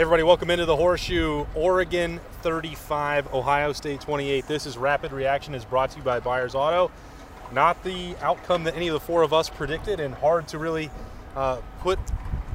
Hey everybody, welcome into the Horseshoe. Oregon 35, Ohio State 28. This is Rapid Reaction is brought to you by Byers Auto. Not the outcome that any of the four of us predicted and hard to really uh, put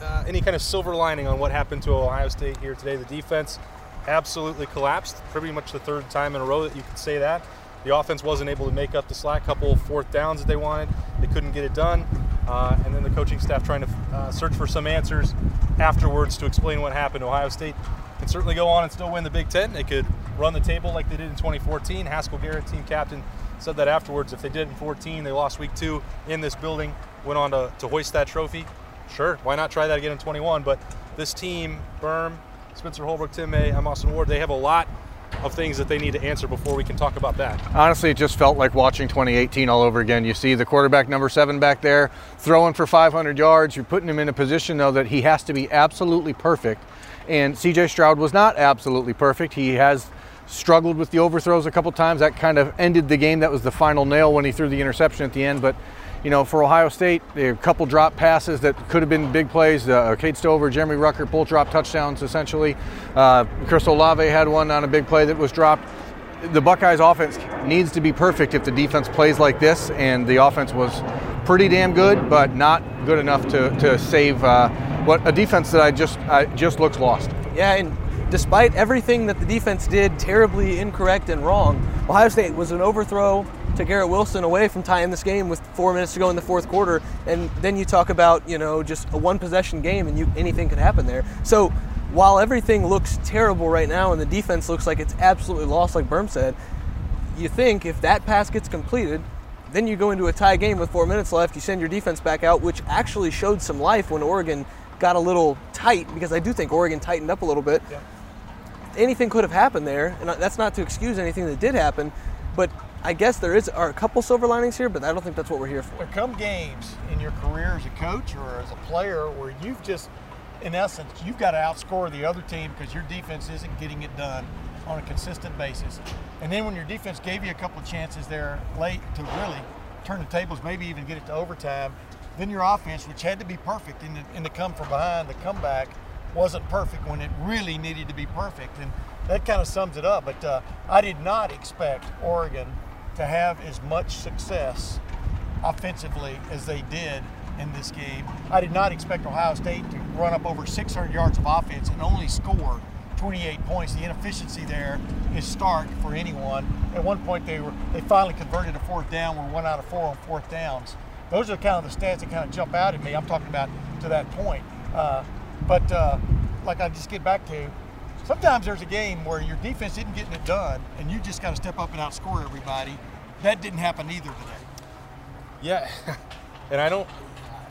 uh, any kind of silver lining on what happened to Ohio State here today. The defense absolutely collapsed. Pretty much the third time in a row that you could say that. The offense wasn't able to make up the slack. Couple fourth downs that they wanted, they couldn't get it done. Uh, and then the coaching staff trying to uh, search for some answers afterwards to explain what happened. Ohio State can certainly go on and still win the Big Ten. They could run the table like they did in 2014. Haskell Garrett, team captain, said that afterwards. If they did in 14, they lost week two in this building, went on to, to hoist that trophy. Sure, why not try that again in 21? But this team, Berm, Spencer Holbrook, Tim May, I'm Austin Ward, they have a lot of things that they need to answer before we can talk about that. Honestly, it just felt like watching 2018 all over again. You see the quarterback number seven back there throwing for 500 yards. You're putting him in a position, though, that he has to be absolutely perfect. And CJ Stroud was not absolutely perfect. He has struggled with the overthrows a couple times. That kind of ended the game. That was the final nail when he threw the interception at the end. But you know, for Ohio State, a couple drop passes that could have been big plays. Uh, Cade Stover, Jeremy Ruckert, both drop touchdowns essentially. Uh, Chris Olave had one on a big play that was dropped. The Buckeyes offense needs to be perfect if the defense plays like this, and the offense was pretty damn good, but not good enough to, to save uh, what a defense that I just I just looks lost. Yeah, and despite everything that the defense did terribly incorrect and wrong, Ohio State was an overthrow to Garrett Wilson away from tying this game with four minutes to go in the fourth quarter. And then you talk about, you know, just a one possession game and you, anything could happen there. So while everything looks terrible right now and the defense looks like it's absolutely lost, like Berm said, you think if that pass gets completed, then you go into a tie game with four minutes left, you send your defense back out, which actually showed some life when Oregon got a little tight, because I do think Oregon tightened up a little bit. Yeah. Anything could have happened there, and that's not to excuse anything that did happen, but I guess there is are a couple silver linings here, but I don't think that's what we're here for. There come games in your career as a coach or as a player where you've just, in essence, you've got to outscore the other team because your defense isn't getting it done on a consistent basis. And then when your defense gave you a couple chances there late to really turn the tables, maybe even get it to overtime, then your offense, which had to be perfect in the, in the come from behind, the comeback, wasn't perfect when it really needed to be perfect. And that kind of sums it up. But uh, I did not expect Oregon to have as much success offensively as they did in this game. I did not expect Ohio State to run up over 600 yards of offense and only score 28 points. The inefficiency there is stark for anyone. At one point, they were they finally converted a fourth down. We're one out of four on fourth downs. Those are kind of the stats that kind of jump out at me. I'm talking about to that point. Uh, but uh, like I just get back to, sometimes there's a game where your defense isn't getting it done, and you just got to step up and outscore everybody. That didn't happen either today. Yeah, and I don't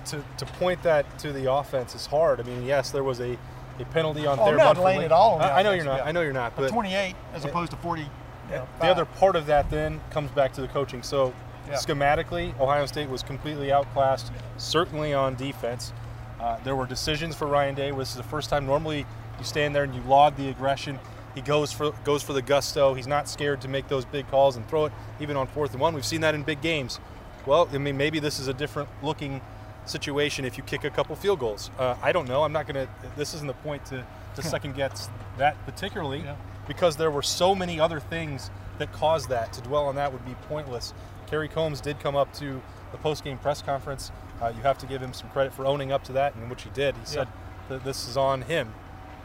to to point that to the offense is hard. I mean, yes, there was a, a penalty on oh, their. Not laying it all I, I know you're not. Yeah. I know you're not. But 28 as opposed to 40. Yeah, the other part of that then comes back to the coaching. So yeah. schematically, Ohio State was completely outclassed, certainly on defense. Uh, there were decisions for Ryan Day. This is the first time. Normally, you stand there and you laud the aggression. He goes for goes for the gusto. He's not scared to make those big calls and throw it even on fourth and one. We've seen that in big games. Well, I mean, maybe this is a different looking situation if you kick a couple field goals. Uh, I don't know. I'm not going to. This isn't the point to, to second guess that particularly yeah. because there were so many other things that caused that. To dwell on that would be pointless. Kerry Coombs did come up to the post game press conference. Uh, you have to give him some credit for owning up to that, and which he did. He said that this is on him.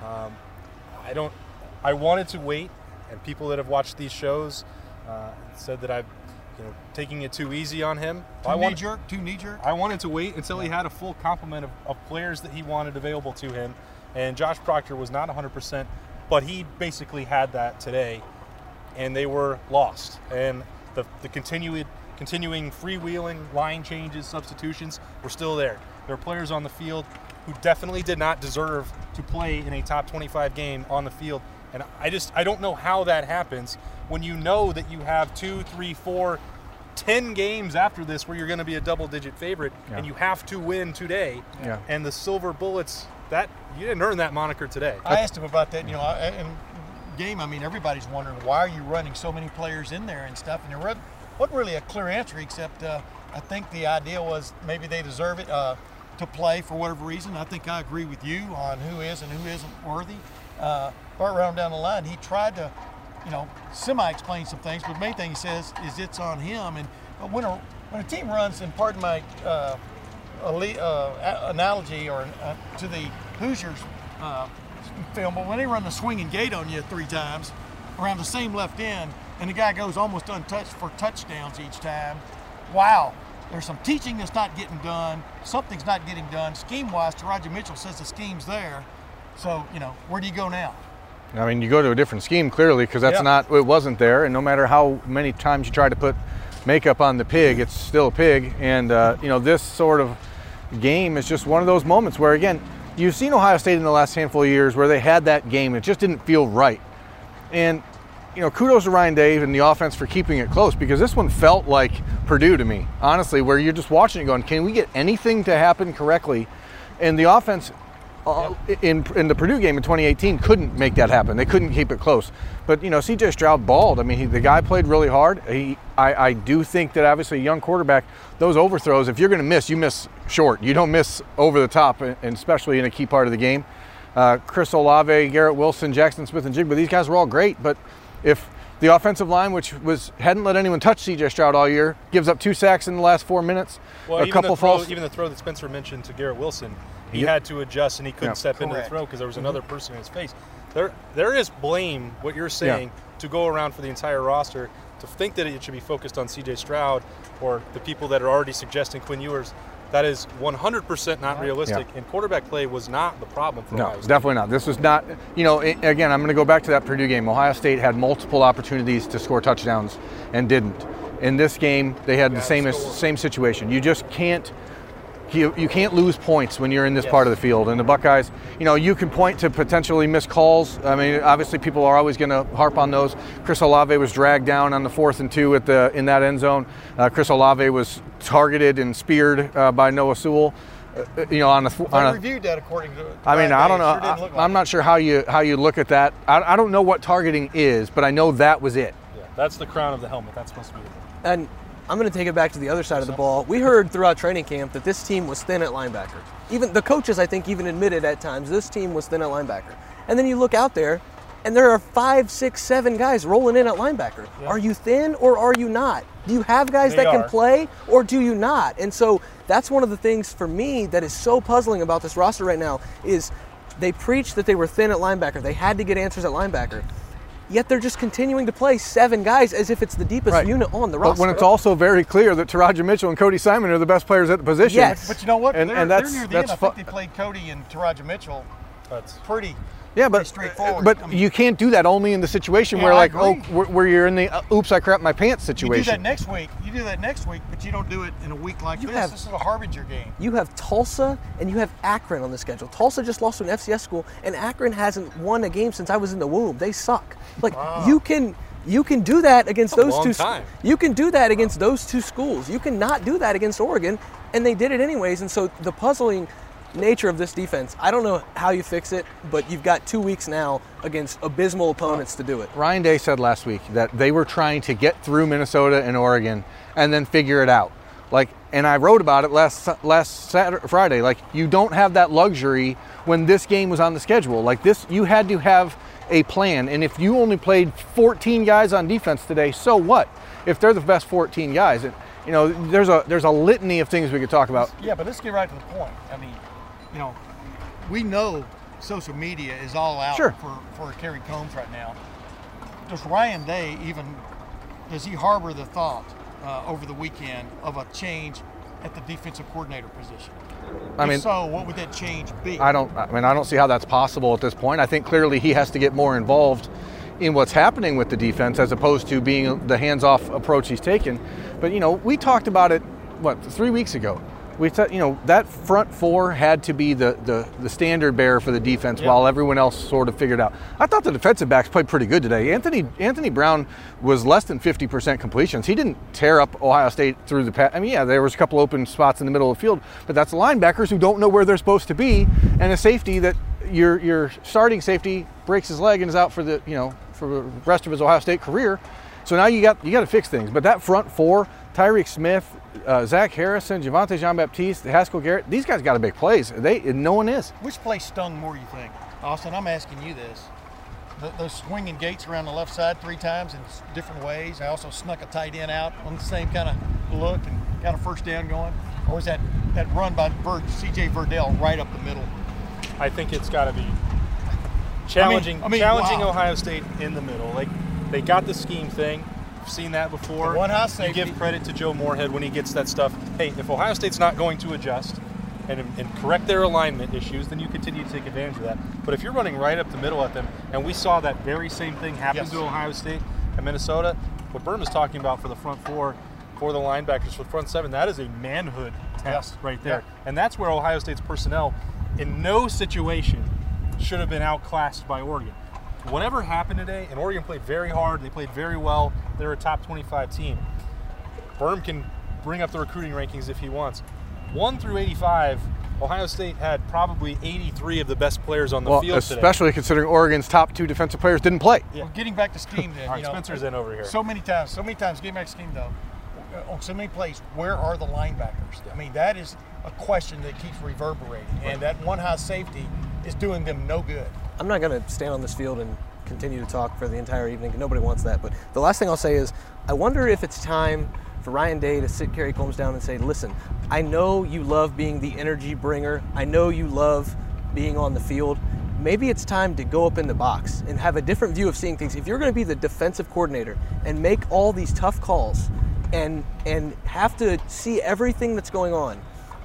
Um, I don't. I wanted to wait, and people that have watched these shows uh, said that I've, you know, taking it too easy on him. Too I knee jerk. Too knee jerk. I wanted to wait until he had a full complement of, of players that he wanted available to him, and Josh Proctor was not 100%, but he basically had that today, and they were lost. And the the continued continuing freewheeling line changes, substitutions were still there. There are players on the field who definitely did not deserve to play in a top 25 game on the field. And I just I don't know how that happens when you know that you have two, three, four, ten games after this where you're going to be a double-digit favorite, Yeah. and you have to win today. Yeah. And the Silver Bullets that you didn't earn that moniker today. I asked him about that. You know, I- and game. I mean, everybody's wondering why are you running so many players in there and stuff. And there wasn't, wasn't really a clear answer, except uh, I think the idea was maybe they deserve it uh, to play for whatever reason. I think I agree with you on who is and who isn't worthy. Uh, but right down the line, he tried to, you know, semi-explain some things. But the main thing he says is it's on him. And but when a when a team runs, and pardon my uh, uh, analogy or uh, to the Hoosiers uh, film, but when they run the swinging gate on you three times around the same left end, and the guy goes almost untouched for touchdowns each time, wow. There's some teaching that's not getting done. Something's not getting done. Scheme wise, Teradja Mitchell says the scheme's there. So, you know, where do you go now? I mean, you go to a different scheme clearly because that's Yeah. not it wasn't there, and no matter how many times you try to put makeup on the pig, it's still a pig. And uh, you know, this sort of game is just one of those moments where, again, you've seen Ohio State in the last handful of years where they had that game, it just didn't feel right. And you know, kudos to Ryan Day and the offense for keeping it close because this one felt like Purdue to me, honestly, where you're just watching it going, can we get anything to happen correctly? And the offense uh, in in the Purdue game in 2018 couldn't make that happen. They couldn't keep it close. But you know, C.J. Stroud balled. I mean, he, the guy played really hard. He, I, I do think that obviously a young quarterback, those overthrows, if you're going to miss, you miss short. You don't miss over the top, and especially in a key part of the game. Uh, Chris Olave, Garrett Wilson, Jaxon Smith-Njigba, these guys were all great. But if the offensive line, which was hadn't let anyone touch C.J. Stroud all year, gives up two sacks in the last four minutes, Well, a even couple the throw, false. even the throw that Spencer mentioned to Garrett Wilson, he Yeah. had to adjust and he couldn't Yeah. step into the throw because there was mm-hmm. another person in his face. There, there is blame. What you're saying to go around for the entire roster to think that it should be focused on C.J. Stroud or the people that are already suggesting Quinn Ewers. That is 100% not realistic, and quarterback play was not the problem for No, definitely not. This was not, you know, again, I'm going to go back to that Purdue game. Ohio State had multiple opportunities to score touchdowns and didn't. In this game, they had the same same situation. You just can't you, you can't lose points when you're in this part of the field. And the Buckeyes, you know, you can point to potentially missed calls. I mean, obviously people are always going to harp on those. Chris Olave was dragged down on the fourth and two at the in that end zone. Uh, Chris Olave was targeted and speared uh, by Noah Sewell. Uh, you know, on the I on a, reviewed that according to. I mean, Ryan I don't Day. know. Sure didn't I, am it. not sure how you how you look at that. I, I don't know what targeting is, but I know that was it. Yeah, that's the crown of the helmet. That's supposed to be the And I'm going to take it back to the other side of the ball. We heard throughout training camp that this team was thin at linebacker. Even the coaches, I think, even admitted at times this team was thin at linebacker. And then you look out there, and there are five, six, seven guys rolling in at linebacker. Are you thin or are you not? Do you have guys They that can are. play or do you not? And so that's one of the things for me that is so puzzling about this roster right now is they preached that they were thin at linebacker. They had to get answers at linebacker. Yet they're just continuing to play seven guys as if it's the deepest Right. unit on the roster. But roster. when it's also very clear that Teradja Mitchell and Cody Simon are the best players at the position. Yes. But you know what? And- they're, and that's- they're near the that's end. fu- I think they played Cody and Teradja Mitchell That's pretty. Yeah, but straightforward. but I mean, you can't do that only in the situation Yeah, where I like oh where, where you're in the uh, oops I crap my pants situation. You do that next week. You do that next week, but you don't do it in a week like You this. have- this is a harbinger game. You have Tulsa and you have Akron on the schedule. Tulsa just lost to an FCS school, and Akron hasn't won a game since I was in the womb. They suck. Like you can you can do that against That's those two. s- time. You can do that against those two schools. You cannot do that against Oregon, and they did it anyways. And so the puzzling nature of this defense, I don't know how you fix it, but you've got two weeks now against abysmal opponents to do it. Ryan Day said last week that they were trying to get through Minnesota and Oregon and then figure it out. Like, and I wrote about it last last Saturday, Friday. Like, you don't have that luxury when this game was on the schedule. Like this, you had to have a plan. And if you only played 14 guys on defense today, so what? If they're the best 14 guys, and you know, there's a there's a litany of things we could talk about. Yeah, but let's get right to the point. I mean, you know, we know social media is all out Sure. for, for Kerry Coombs right now. Does Ryan Day even, does he harbor the thought uh, over the weekend of a change at the defensive coordinator position? I If mean, so what would that change be? I don't. I mean, I don't see how that's possible at this point. I think clearly he has to get more involved in what's happening with the defense as opposed to being the hands-off approach he's taken. But you know, we talked about it what three weeks ago. We said, you know, that front four had to be the, the, the standard bearer for the defense Yeah. while everyone else sort of figured out. I thought the defensive backs played pretty good today. Anthony Anthony Brown was less than 50% completions. He didn't tear up Ohio State through the pass. I mean, yeah, there was a couple open spots in the middle of the field, but that's linebackers who don't know where they're supposed to be, and a safety that your your starting safety breaks his leg and is out for the you know for the rest of his Ohio State career. So now you got you got to fix things. But that front four, Tyreke Smith, uh, Zach Harrison, Javontae Jean-Baptiste, Haskell Garrett, these guys got to make plays. They no one is. Which play stung more, you think? Austin, I'm asking you this. The, those swinging gates around the left side three times in different ways. I also snuck a tight end out on the same kind of look and got a first down going. Or was that, that run by Ver, CJ Verdell right up the middle? I think it's got to be challenging, I mean, challenging wow. Ohio State in the middle. Like they got the scheme thing. We've seen that before. The one high you give credit to Joe Moorhead when he gets that stuff. Hey, if Ohio State's not going to adjust and, and correct their alignment issues, then you continue to take advantage of that. But if you're running right up the middle at them, and we saw that very same thing happen Yes. to Ohio State and Minnesota, what Berm is talking about for the front four, for the linebackers, for the front seven, that is a manhood test Yes. right there. Yeah. And that's where Ohio State's personnel, in no situation, should have been outclassed by Oregon. Whatever happened today, and Oregon played very hard, they played very well, they're a top 25 team. Berm can bring up the recruiting rankings if he wants. 1 through 85, Ohio State had probably 83 of the best players on the Well, field today. especially considering Oregon's top two defensive players didn't play. Yeah. Well, getting back to scheme then. All right, you know, Spencer's in over here. So many times, so many times, getting back to scheme though, uh, on so many plays, where are the linebackers? I mean, that is a question that keeps reverberating. And that one high safety is doing them no good. I'm not going to stand on this field and continue to talk for the entire evening. Nobody wants that. But the last thing I'll say is, I wonder if it's time for Ryan Day to sit Kerry Coombs down and say, "Listen, I know you love being the energy bringer. I know you love being on the field. Maybe it's time to go up in the box and have a different view of seeing things. If you're going to be the defensive coordinator and make all these tough calls and and have to see everything that's going on,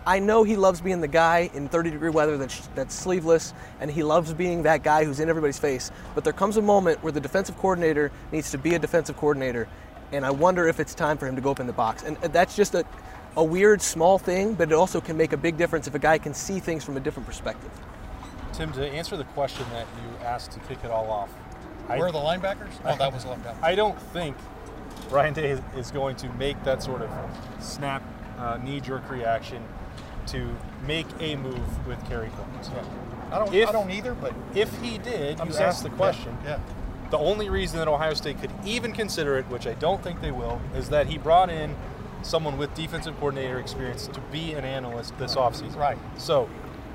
I know he loves being the guy in 30 degree weather that's, that's sleeveless, and he loves being that guy who's in everybody's face. But there comes a moment where the defensive coordinator needs to be a defensive coordinator, and I wonder if it's time for him to go up in the box. And that's just a, a weird, small thing, but it also can make a big difference if a guy can see things from a different perspective. Tim, to answer the question that you asked to kick it all off, I- Where are the linebackers? Oh, that was left out. I don't think Ryan Day is- is going to make that sort of snap, uh, knee-jerk reaction to make a move with Kerry Coombs. I don't. If- I don't either. But If he did, I'm you asked the question. Yeah. The only reason that Ohio State could even consider it, which I don't think they will, is that he brought in someone with defensive coordinator experience to be an analyst this offseason. Right. So,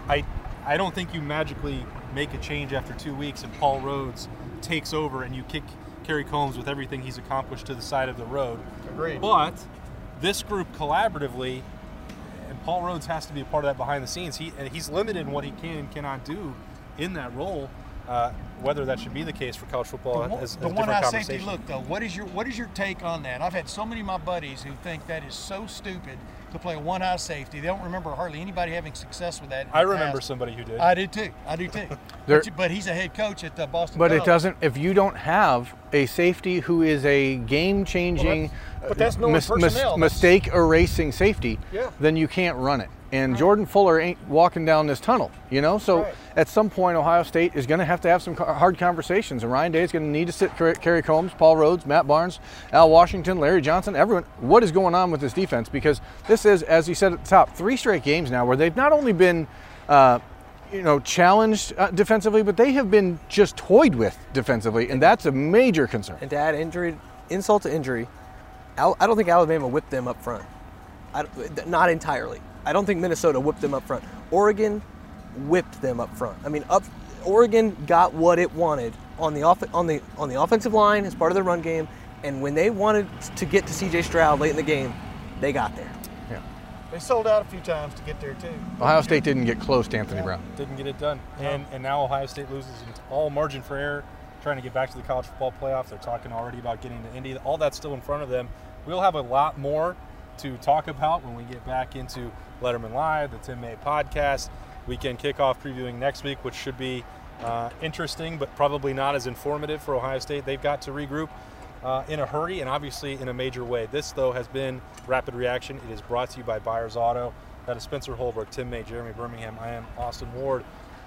I I don't think you magically make a change after two weeks and Paul Rhoads takes over and you kick Kerry Coombs with everything he's accomplished to the side of the road. Agreed. But this group collaboratively, Paul Rhoads has to be a part of that behind the scenes. He he's limited in what he can and cannot do in that role. Uh, whether that should be the case for college football The one, is, is the one high safety look though. What is your what is your take on that? I've had so many of my buddies who think that is so stupid to play a one high safety. They don't remember hardly anybody having success with that. I remember past. somebody who did. I do too. I do too. There- but, you- but he's a head coach at the Boston. But it doesn't. If you don't have a safety who is a game-changing, Well, but that's knowing personnel. That's- mistake erasing safety, Yeah. then you can't run it. And Jordan Fuller ain't walking down this tunnel, you know. So Right. at some point, Ohio State is going to have to have some hard conversations, and Ryan Day is going to need to sit Ker- Kerry Coombs, Paul Rhoads, Matt Barnes, Al Washington, Larry Johnson, everyone. What is going on with this defense? Because this is, as you said at the top, three straight games now where they've not only been uh, you know, challenged uh, defensively, but they have been just toyed with defensively, and that's a major concern. And to add injury, insult to injury, Al, I don't think Alabama whipped them up front. I, not entirely. I don't think Minnesota whipped them up front. Oregon whipped them up front. I mean, up Oregon got what it wanted on the off, on the on the offensive line as part of the run game, and when they wanted to get to C.J. Stroud late in the game, they got there. Yeah. They sold out a few times to get there too. Ohio State didn't get close to Anthony Brown. didn't get it done. And and now Ohio State loses in all margin for error, trying to get back to the college football playoff. They're talking already about getting to Indy. All that's still in front of them. We'll have a lot more to talk about when we get back into Letterman Live, the Tim May podcast, weekend kickoff previewing next week, which should be uh, interesting, but probably not as informative for Ohio State. They've got to regroup. Uh, in a hurry and obviously in a major way. This, though, has been Rapid Reaction. It is brought to you by Byers Auto. That is Spencer Holbrook, Tim May, Jeremy Birmingham. I am Austin Ward.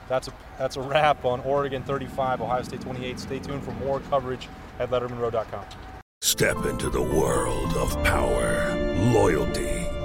That's a that's a wrap on Oregon 35, Ohio State 28. Stay tuned for more coverage at LettermanRow.com. Step into the world of power, loyalty,